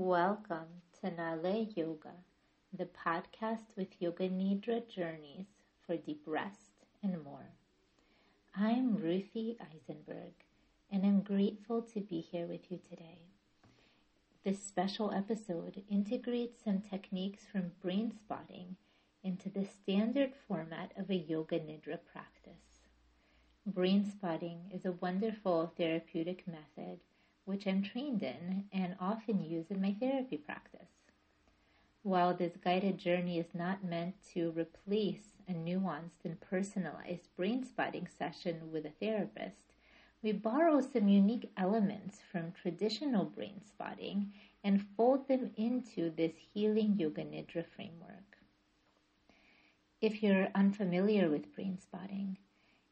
Welcome to Na'aleh Yoga, the podcast with Yoga Nidra journeys for deep rest and more. I'm Ruthie Ayzenberg, and I'm grateful to be here with you today. This special episode integrates some techniques from brain spotting into the standard format of a Yoga Nidra practice. Brain spotting is a wonderful therapeutic method which I'm trained in and often use in my therapy practice. While this guided journey is not meant to replace a nuanced and personalized brain spotting session with a therapist, we borrow some unique elements from traditional brain spotting and fold them into this healing yoga nidra framework. If you're unfamiliar with brain spotting,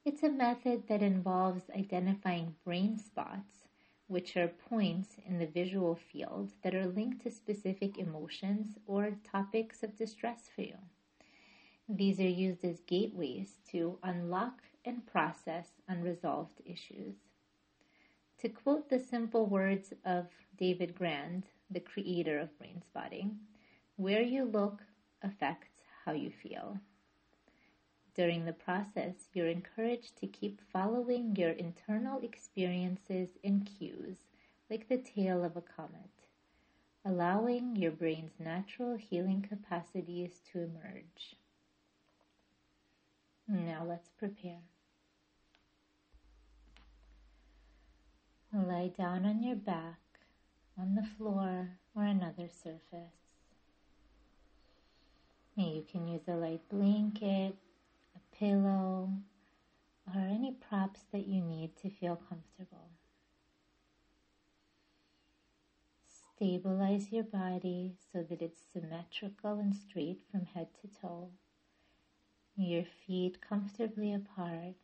it's a method that involves identifying brain spots which are points in the visual field that are linked to specific emotions or topics of distress for you. These are used as gateways to unlock and process unresolved issues. To quote the simple words of David Grand, the creator of brain spotting, where you look affects how you feel. During the process, you're encouraged to keep following your internal experiences and cues like the tail of a comet, allowing your brain's natural healing capacities to emerge. Now let's prepare. Lie down on your back, on the floor, or another surface. You can use a light blanket pillow, or any props that you need to feel comfortable. Stabilize your body so that it's symmetrical and straight from head to toe. Your feet comfortably apart,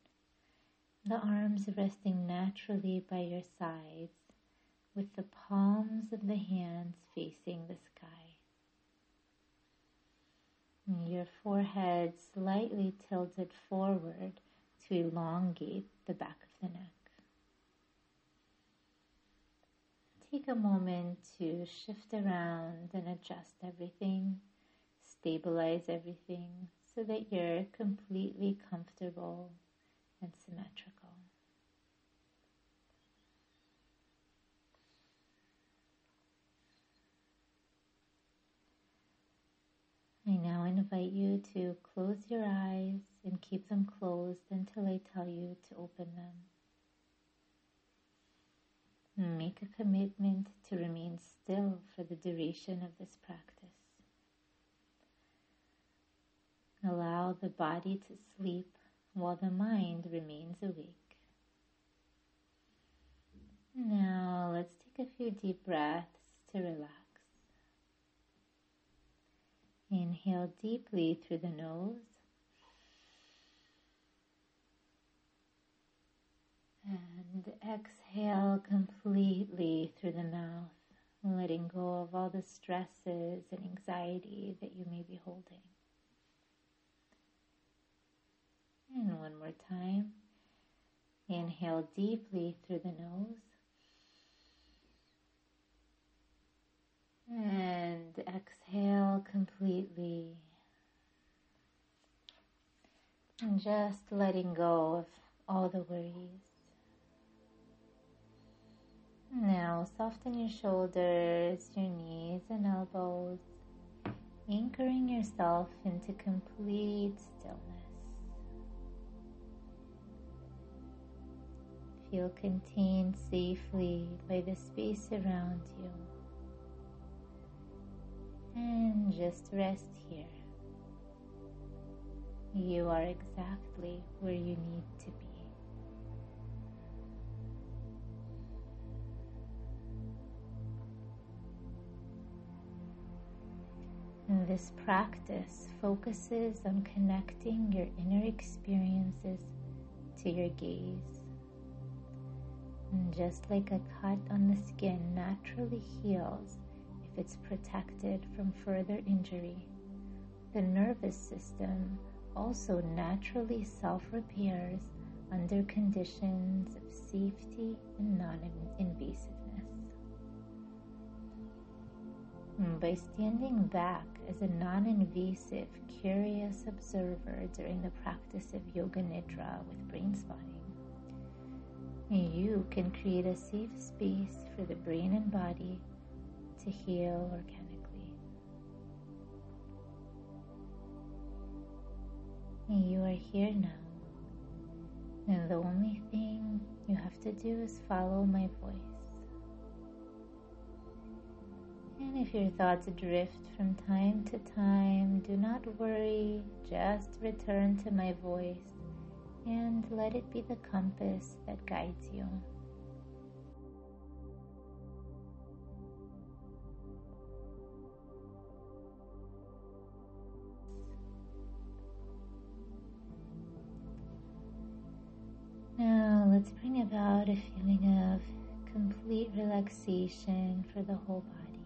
the arms resting naturally by your sides, with the palms of the hands facing the sky. Your forehead slightly tilted forward to elongate the back of the neck. Take a moment to shift around and adjust everything, stabilize everything so that you're completely comfortable and symmetrical. I now invite you to close your eyes and keep them closed until I tell you to open them. Make a commitment to remain still for the duration of this practice. Allow the body to sleep while the mind remains awake. Now let's take a few deep breaths to relax. Inhale deeply through the nose. And exhale completely through the mouth, letting go of all the stresses and anxiety that you may be holding. And one more time. Inhale deeply through the nose. And exhale completely. And just letting go of all the worries. Now soften your shoulders, your knees and elbows, anchoring yourself into complete stillness. Feel contained safely by the space around you and just rest here. You are exactly where you need to be. This practice focuses on connecting your inner experiences to your gaze. And just like a cut on the skin naturally heals it's protected from further injury. The nervous system also naturally self repairs under conditions of safety and non invasiveness. by standing back as a non invasive, curious observer during the practice of Yoga Nidra with brain spotting. You can create a safe space for the brain and body to heal organically. And You are here now, and the only thing you have to do is follow my voice. And if your thoughts drift from time to time, do not worry, just return to my voice and let it be the compass that guides you. A feeling of complete relaxation for the whole body.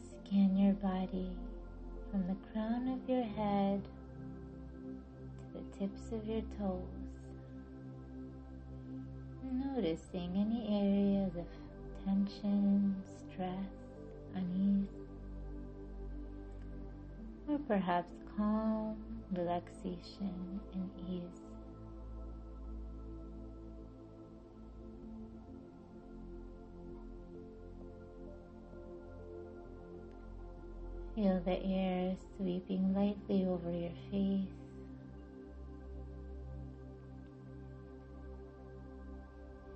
Scan your body from the crown of your head to the tips of your toes, noticing any areas of tension, stress, unease, or perhaps calm, relaxation, and ease. Feel the air sweeping lightly over your face.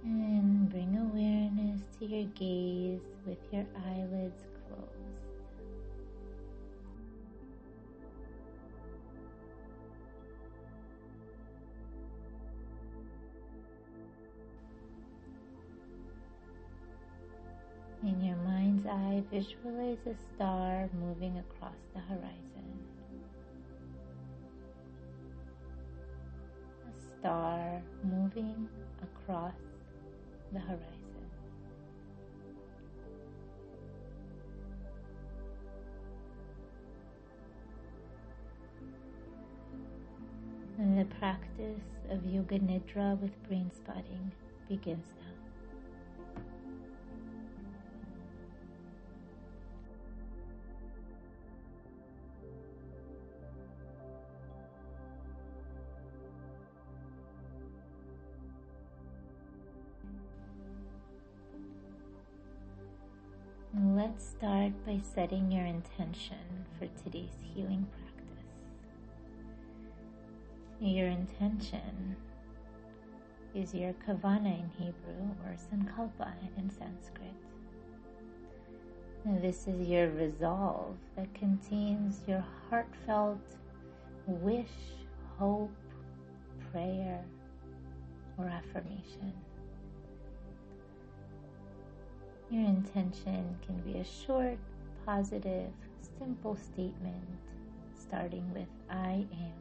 And bring awareness to your gaze with your eyelids visualize a star moving across the horizon. A star moving across the horizon. And the practice of Yoga Nidra with brain spotting begins now. By setting your intention for today's healing practice. Your intention is your kavana in Hebrew or sankalpa in Sanskrit. This is your resolve that contains your heartfelt wish, hope, prayer, or affirmation. Your intention can be a short, positive, simple statement starting with I am.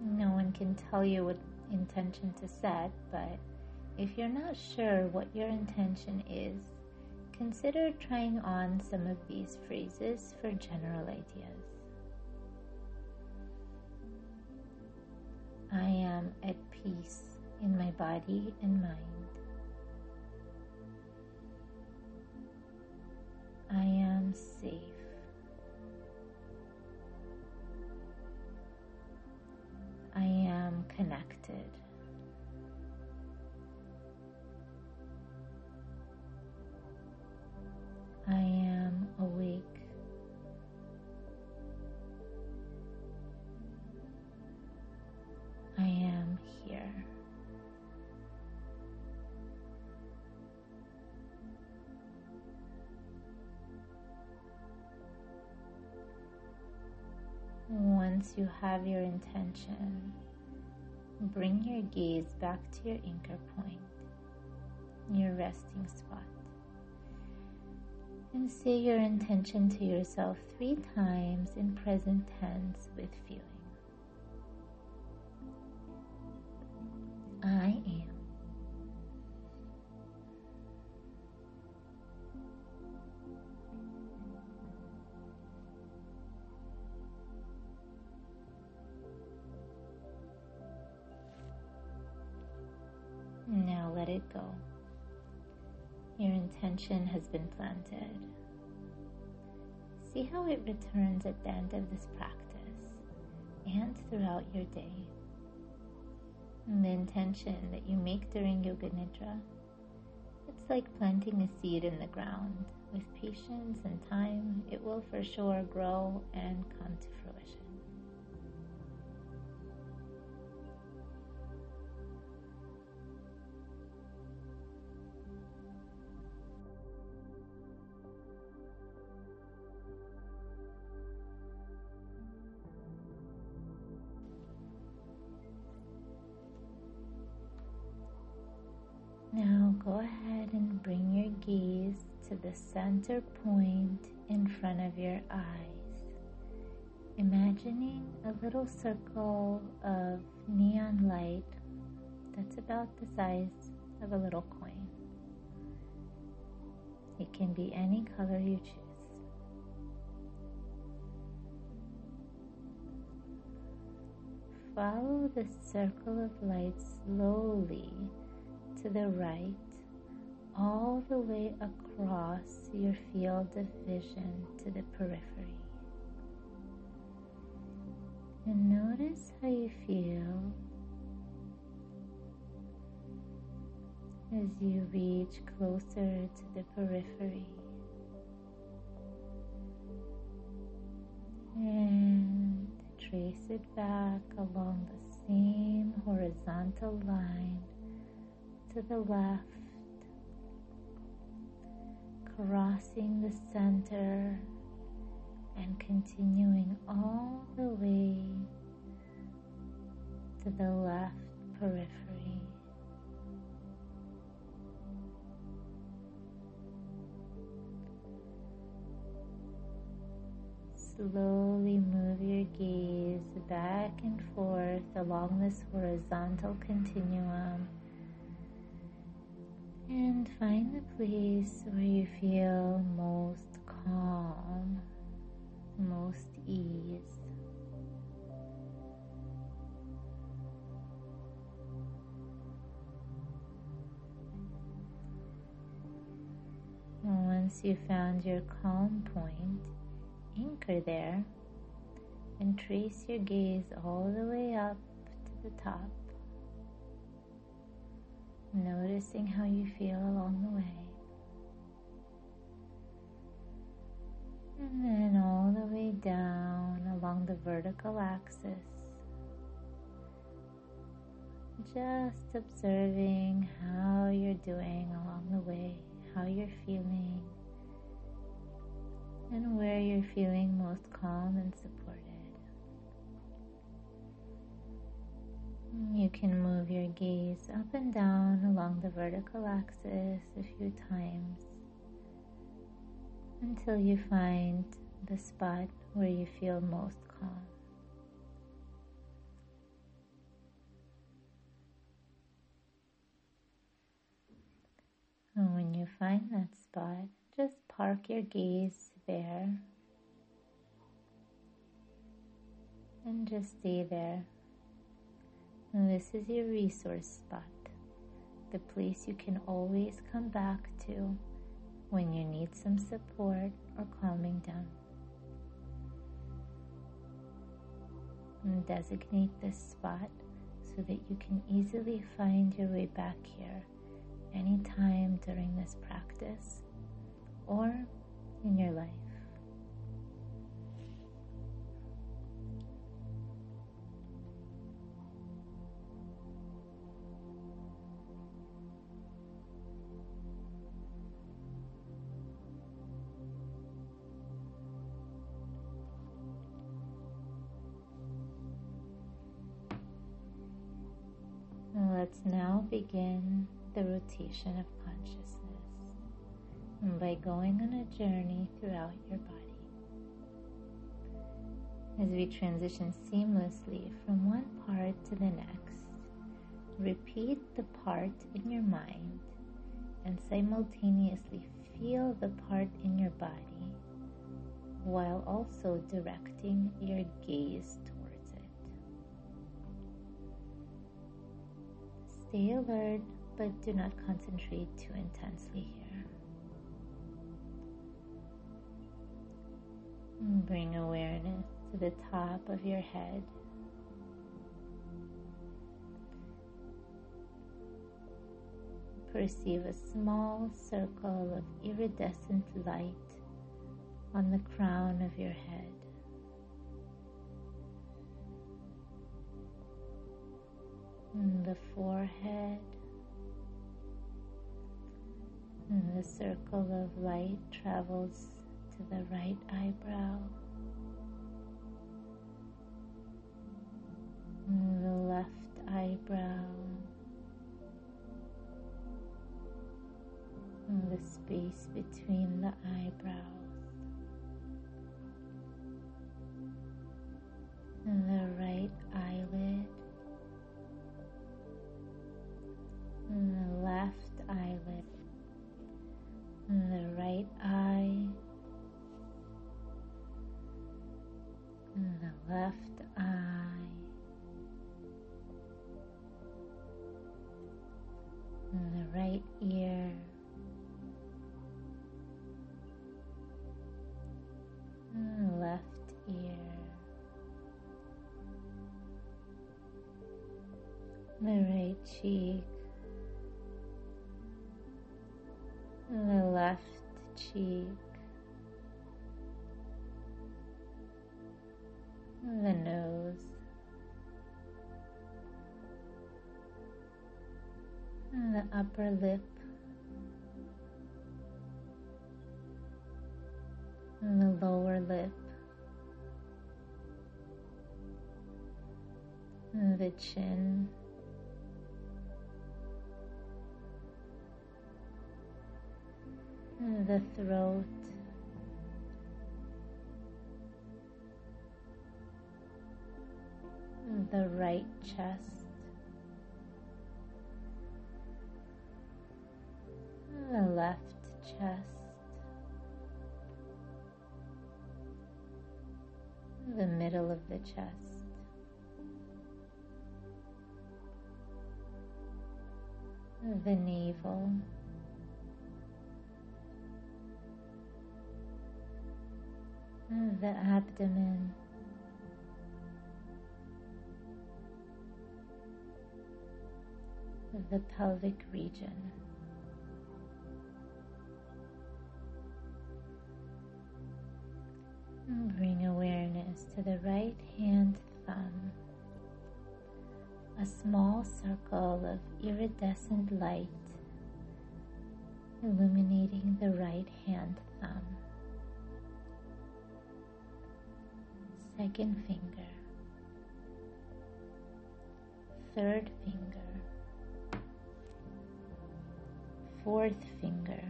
No one can tell you what intention to set, but if you're not sure what your intention is, consider trying on some of these phrases for general ideas. I am at peace in my body and mind. I am safe. You have your intention, bring your gaze back to your anchor point, your resting spot and say your intention to yourself three times in present tense with feeling. Has been planted. See how it returns at the end of this practice and throughout your day. And the intention that you make during Yoga Nidra, it's like planting a seed in the ground. With patience and time, it will for sure grow and come to fruition. Gaze to the center point in front of your eyes, imagining a little circle of neon light that's about the size of a little coin. It can be any color you choose. Follow the circle of light slowly to the right, all the way across your field of vision to the periphery. And notice how you feel as you reach closer to the periphery. And trace it back along the same horizontal line to the left, crossing the center and continuing all the way to the left periphery. Slowly move your gaze back and forth along this horizontal continuum and find the place where you feel most calm, most ease. Once you found your calm point, anchor there and trace your gaze all the way up to the top noticing how you feel along the way. And then all the way down along the vertical axis. Just observing how you're doing along the way, how you're feeling, and where you're feeling most calm and supported. You can move your gaze up and down along the vertical axis a few times until you find the spot where you feel most calm. And when you find that spot, just park your gaze there and just stay there this is your resource spot, the place you can always come back to when you need some support or calming down. And designate this spot so that you can easily find your way back here anytime during this practice or in your life. Let's now begin the rotation of consciousness by going on a journey throughout your body. As we transition seamlessly from one part to the next, repeat the part in your mind and simultaneously feel the part in your body while also directing your gaze Stay alert but do not concentrate too intensely here. Bring awareness to the top of your head. Perceive a small circle of iridescent light on the crown of your head. The forehead, and the circle of light travels to the right eyebrow, the left eyebrow, the space between the eyebrows, and the right eyelid. Cheek, the left cheek, the nose, and the upper lip, and the lower lip, and the chin. The throat. The right chest, the left chest, the middle of the chest. The navel, the abdomen. The pelvic region. Bring awareness to the right hand thumb, a small circle of iridescent light illuminating the right hand thumb. Second finger, third finger, fourth finger,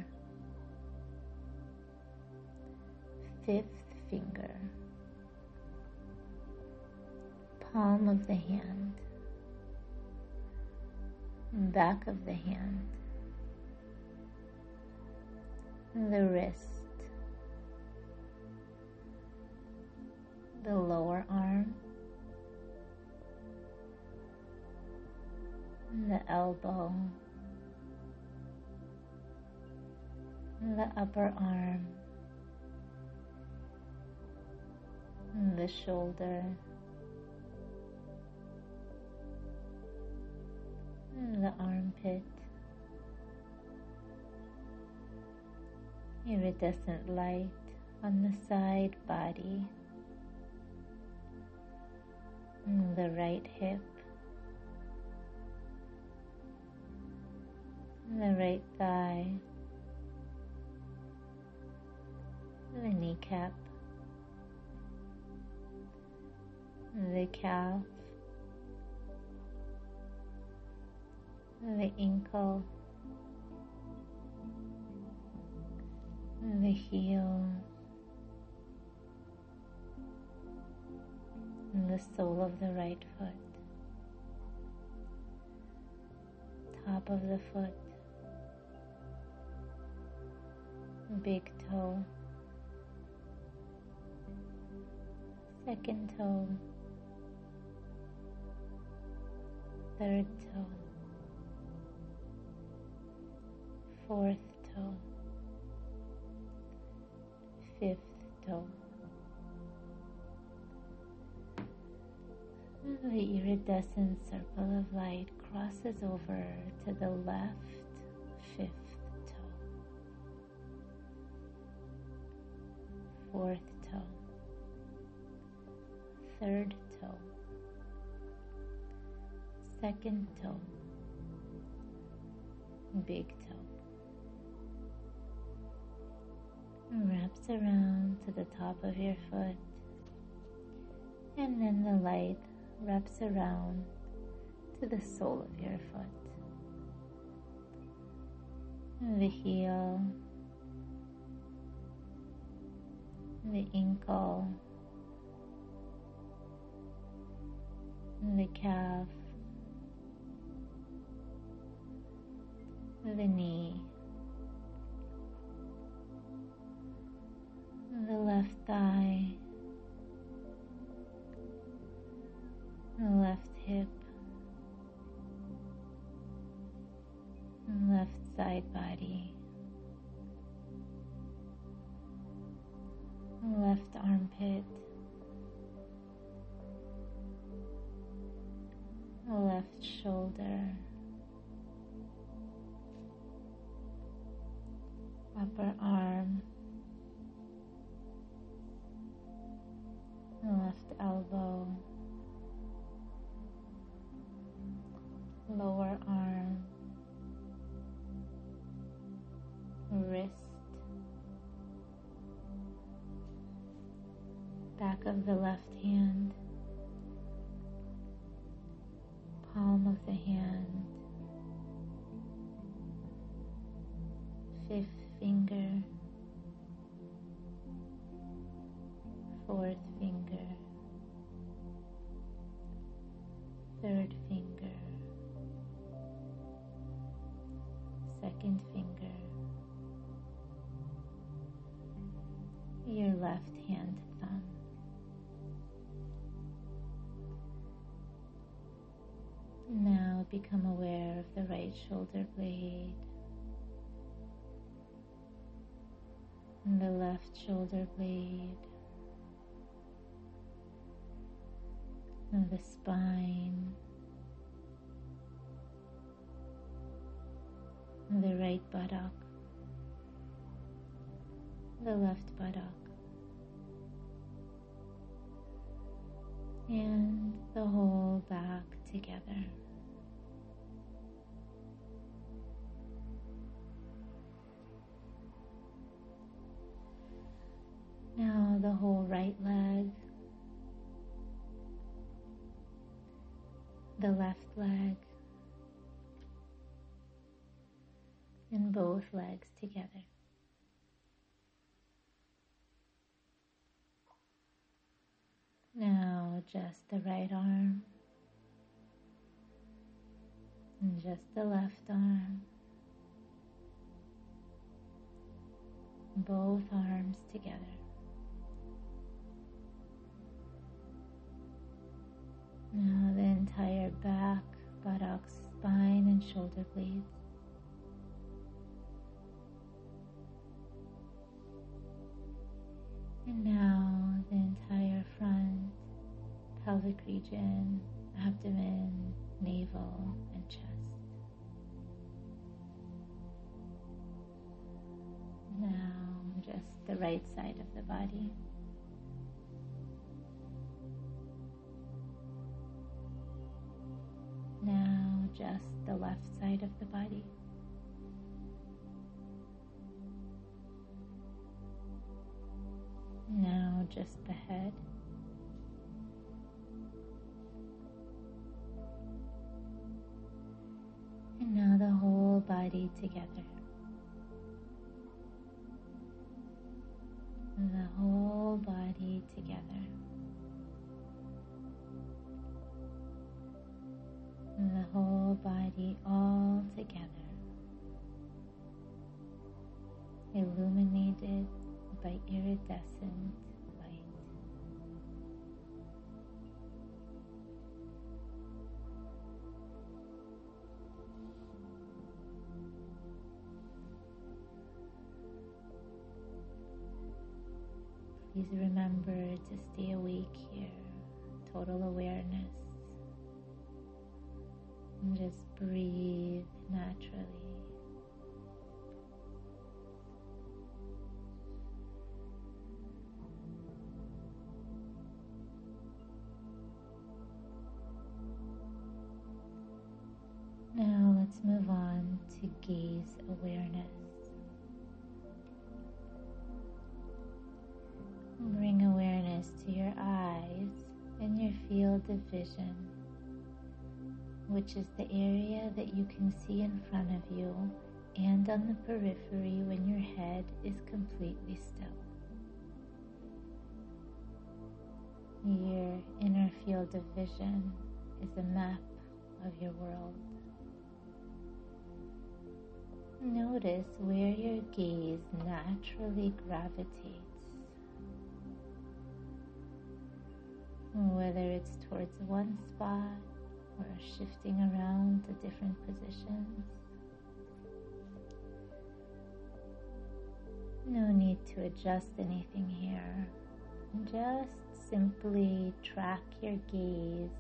fifth finger, palm of the hand, back of the hand, the wrist the lower arm, the elbow, the upper arm, the shoulder, the armpit, iridescent light on the side body the right hip, the right thigh, the kneecap, the calf, the ankle, the heel. The sole of the right foot, top of the foot, big toe, second toe, third toe, fourth toe, fifth toe. The iridescent circle of light crosses over to the left fifth toe, fourth toe, third toe, second toe, big toe. Wraps around to the top of your foot, and then the light wraps around to the sole of your foot, the heel, the ankle, the calf, the knee, the left thigh, the left hip, left side body, left armpit, left shoulder, upper arm, left elbow, lower arm, wrist, back of the left hand, palm of the hand, fifth. Shoulder blade. And the left shoulder blade. And the spine. And the right buttock, the left buttock, and the whole back together. Now the whole right leg, the left leg, and both legs together. Now just the right arm and just the left arm. Both arms together. Now the entire back, buttocks, spine, and shoulder blades. And now the entire front, pelvic region, abdomen, navel, and chest. Now just the right side of the body. Now just the left side of the body. Now just the head. And now the whole body together. The whole iridescent light. Please remember to stay awake here, total awareness. To gaze awareness. Bring awareness to your eyes and your field of vision, which is the area that you can see in front of you and on the periphery when your head is completely still. Your inner field of vision is a map of your world. Notice where your gaze naturally gravitates. Whether it's towards one spot or shifting around to different positions. No need to adjust anything here. Just simply track your gaze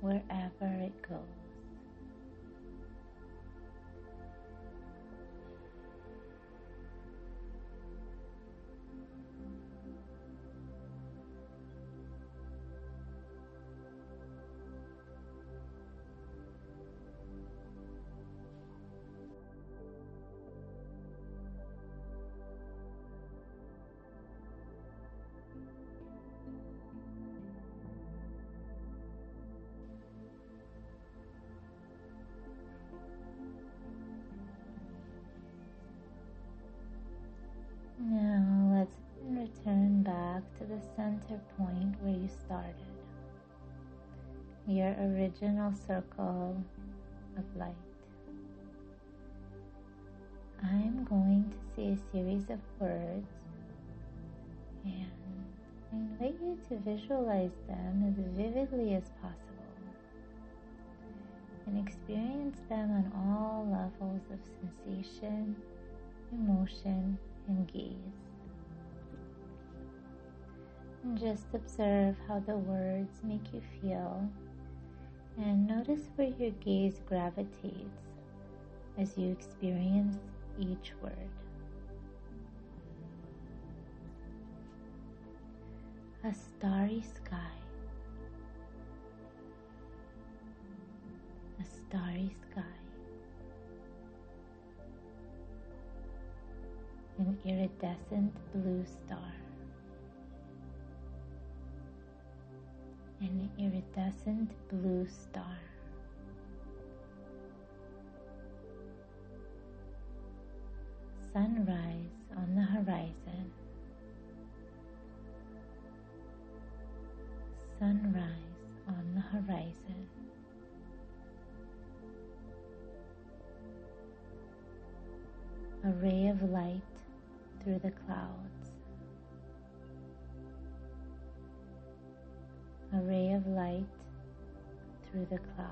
wherever it goes. Center point where you started. Your original circle of light. I'm going to say a series of words and I invite you to visualize them as vividly as possible and experience them on all levels of sensation, emotion, and gaze. And just observe how the words make you feel and notice where your gaze gravitates as you experience each word. A starry sky. A starry sky. An iridescent blue star. An iridescent blue star. Sunrise on the horizon. Sunrise on the horizon. A ray of light through the clouds. A ray of light through the clouds.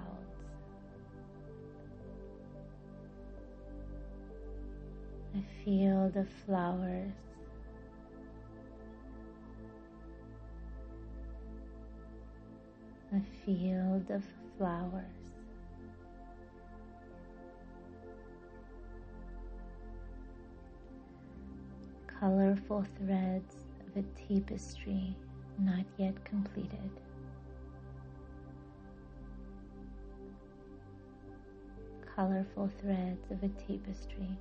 A field of flowers. A field of flowers. colorful threads of a tapestry not yet completed. Colorful threads of a tapestry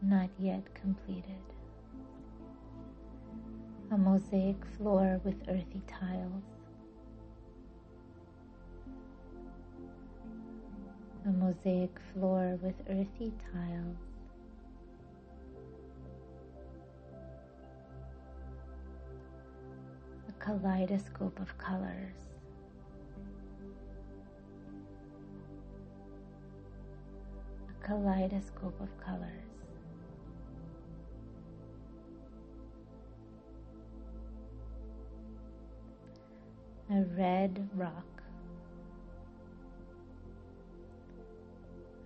not yet completed. A mosaic floor with earthy tiles. A mosaic floor with earthy tiles. A kaleidoscope of colors. Kaleidoscope of colors. A red rock.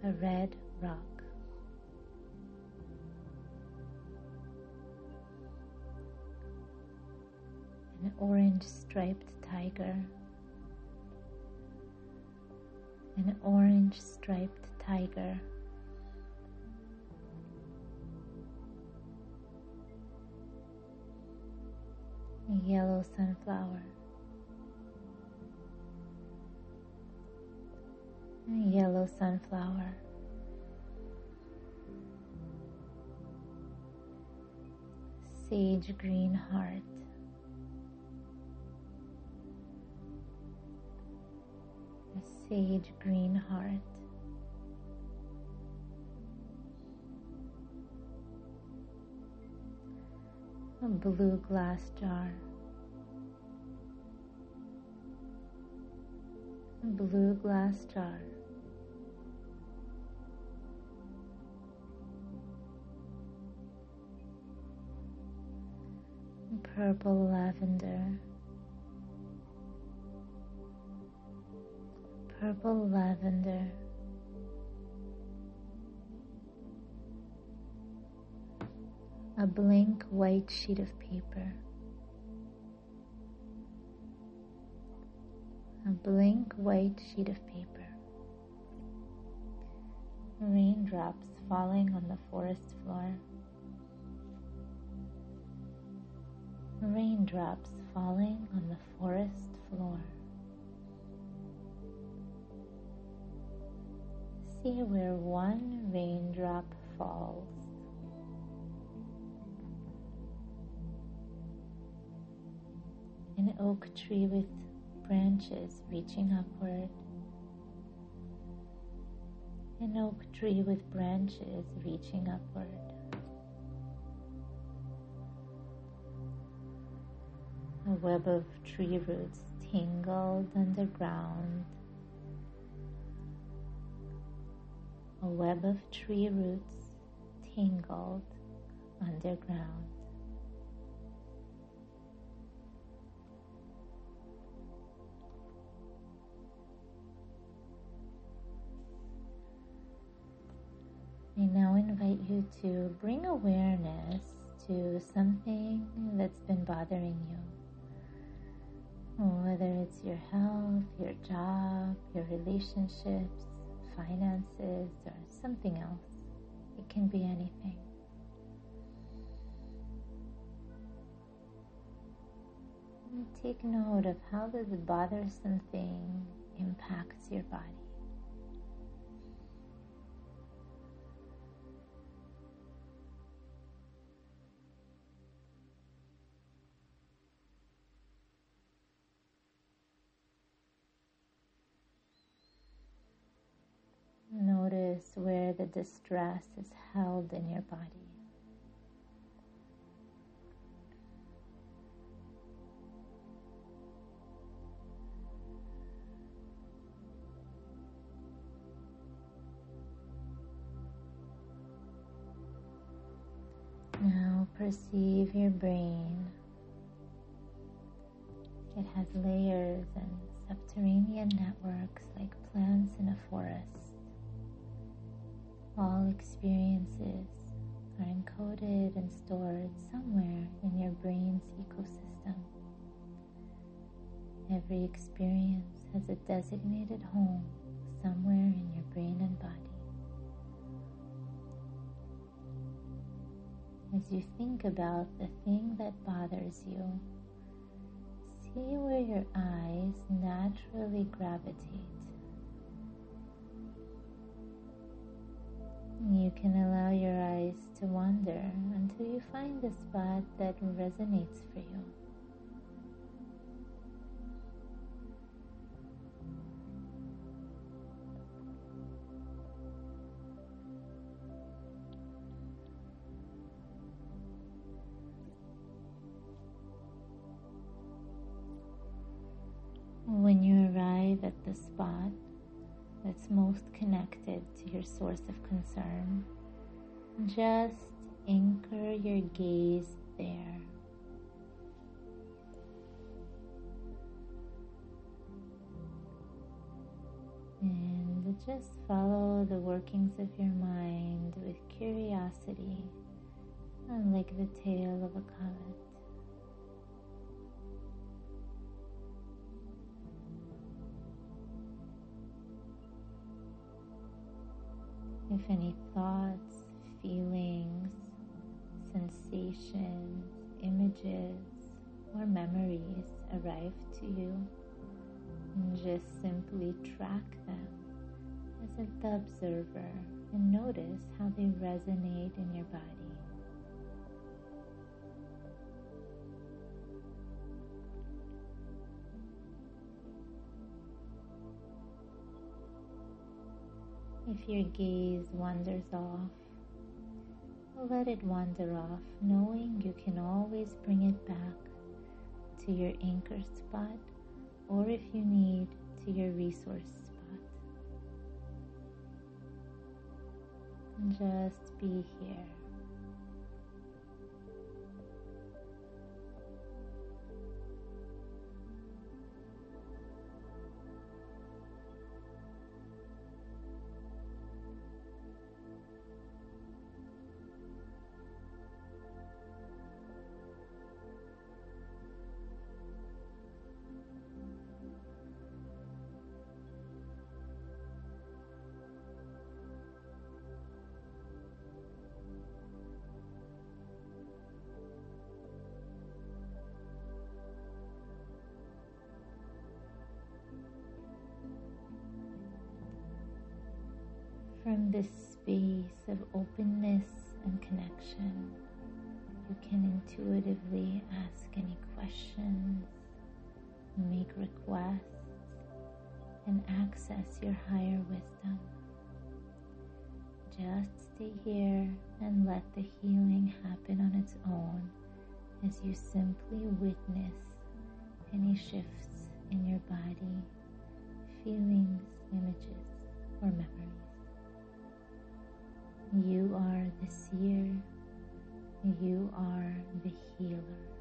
A red rock. an orange striped tiger, an orange striped tiger. Yellow sunflower, a yellow sunflower. Sage green heart. A sage green heart. A blue glass jar. Blue glass jar. purple lavender, purple lavender. A blank white sheet of paper. Blank white sheet of paper. Raindrops falling on the forest floor. raindrops falling on the forest floor. See where one raindrop falls. An oak tree with branches reaching upward. An oak tree with branches reaching upward. A web of tree roots tangled underground. A web of tree roots tangled underground. I now invite you to bring awareness to something that's been bothering you whether it's your health, your job, your relationships, finances, or something else. It can be anything. Take note of how this bothersome thing impacts your body. Distress is held in your body. Experiences are encoded and stored somewhere in your brain's ecosystem. Every experience has a designated home somewhere in your brain and body. As you think about the thing that bothers you, see where your eyes naturally gravitate. Find the spot that resonates for you. When you arrive at the spot, that's most connected to your source of concern. Just anchor your gaze there. And just follow the workings of your mind with curiosity, like the tail of a comet. If any thoughts, feelings, sensations, images, or memories arrive to you, and just simply track them as the observer and notice how they resonate in your body. If your gaze wanders off, let it wander off, knowing you can always bring it back to your anchor spot or if you need to your resource spot. Just be here. Of openness and connection, you can intuitively ask any questions, make requests, and access your higher wisdom. Just stay here and let the healing happen on its own as you simply witness any shifts in your body, feelings, images, or memories. You are the seer. You are the healer.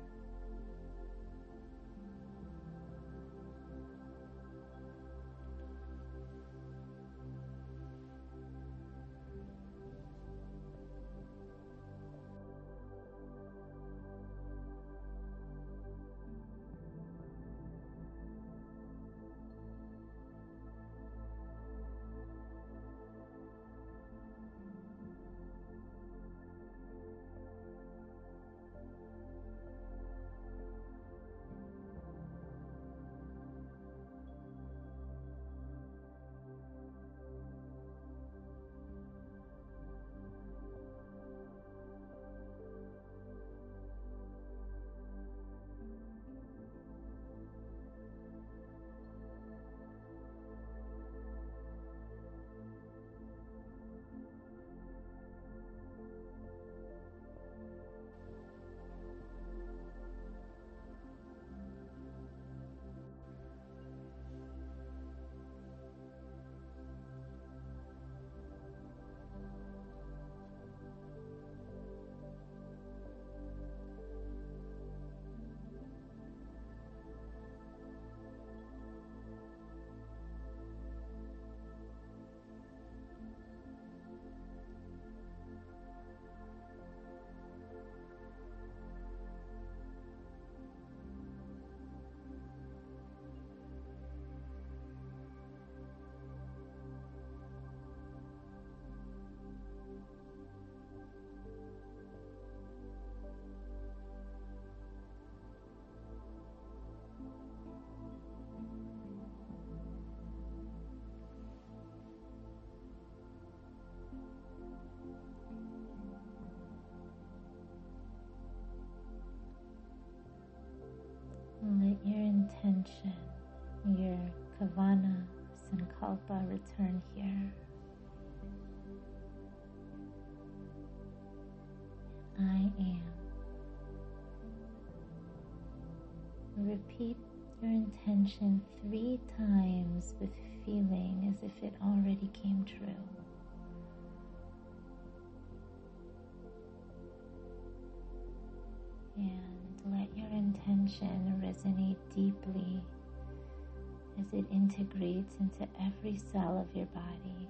Intention, your kavana, sankalpa return here. I am. Repeat your intention three times with feeling as if it already came true. Your intention resonate deeply as it integrates into every cell of your body.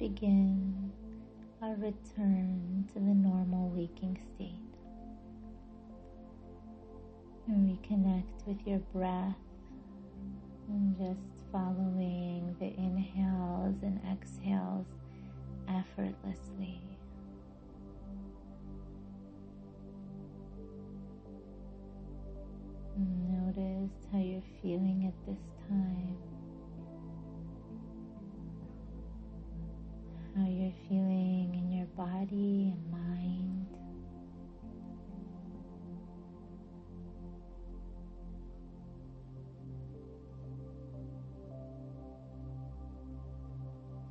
Begin our return to the normal waking state. And reconnect with your breath and just following the inhales and exhales effortlessly. Notice how you're feeling at this time. You're feeling in your body and mind.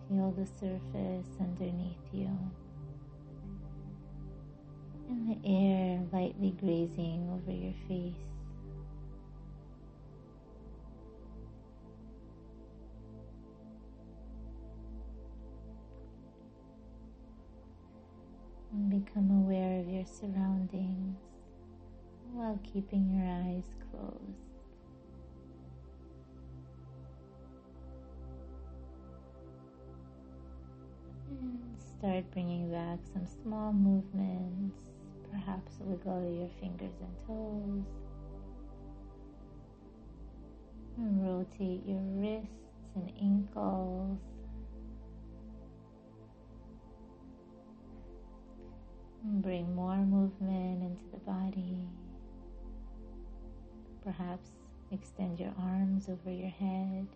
Feel the surface underneath you and the air lightly grazing over your face. Become aware of your surroundings while keeping your eyes closed. start bringing back some small movements, perhaps wiggle your fingers and toes. And rotate your wrists and ankles. Bring more movement into the body. Perhaps extend your arms over your head.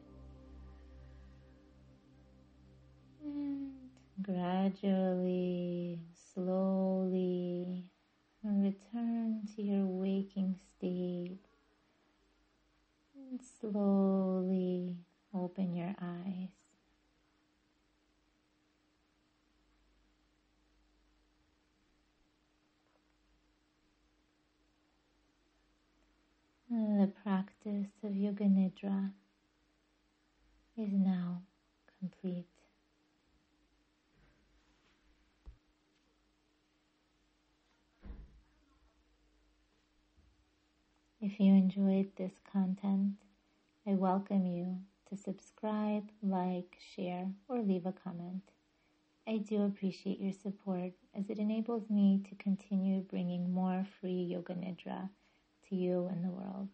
And gradually, slowly return to your waking state and slowly open your eyes. Uh, the practice of Yoga Nidra is now complete. If you enjoyed this content, I welcome you to subscribe, like, share, or leave a comment. I do appreciate your support as it enables me to continue bringing more free Yoga Nidra you and the world.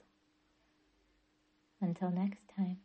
Until next time.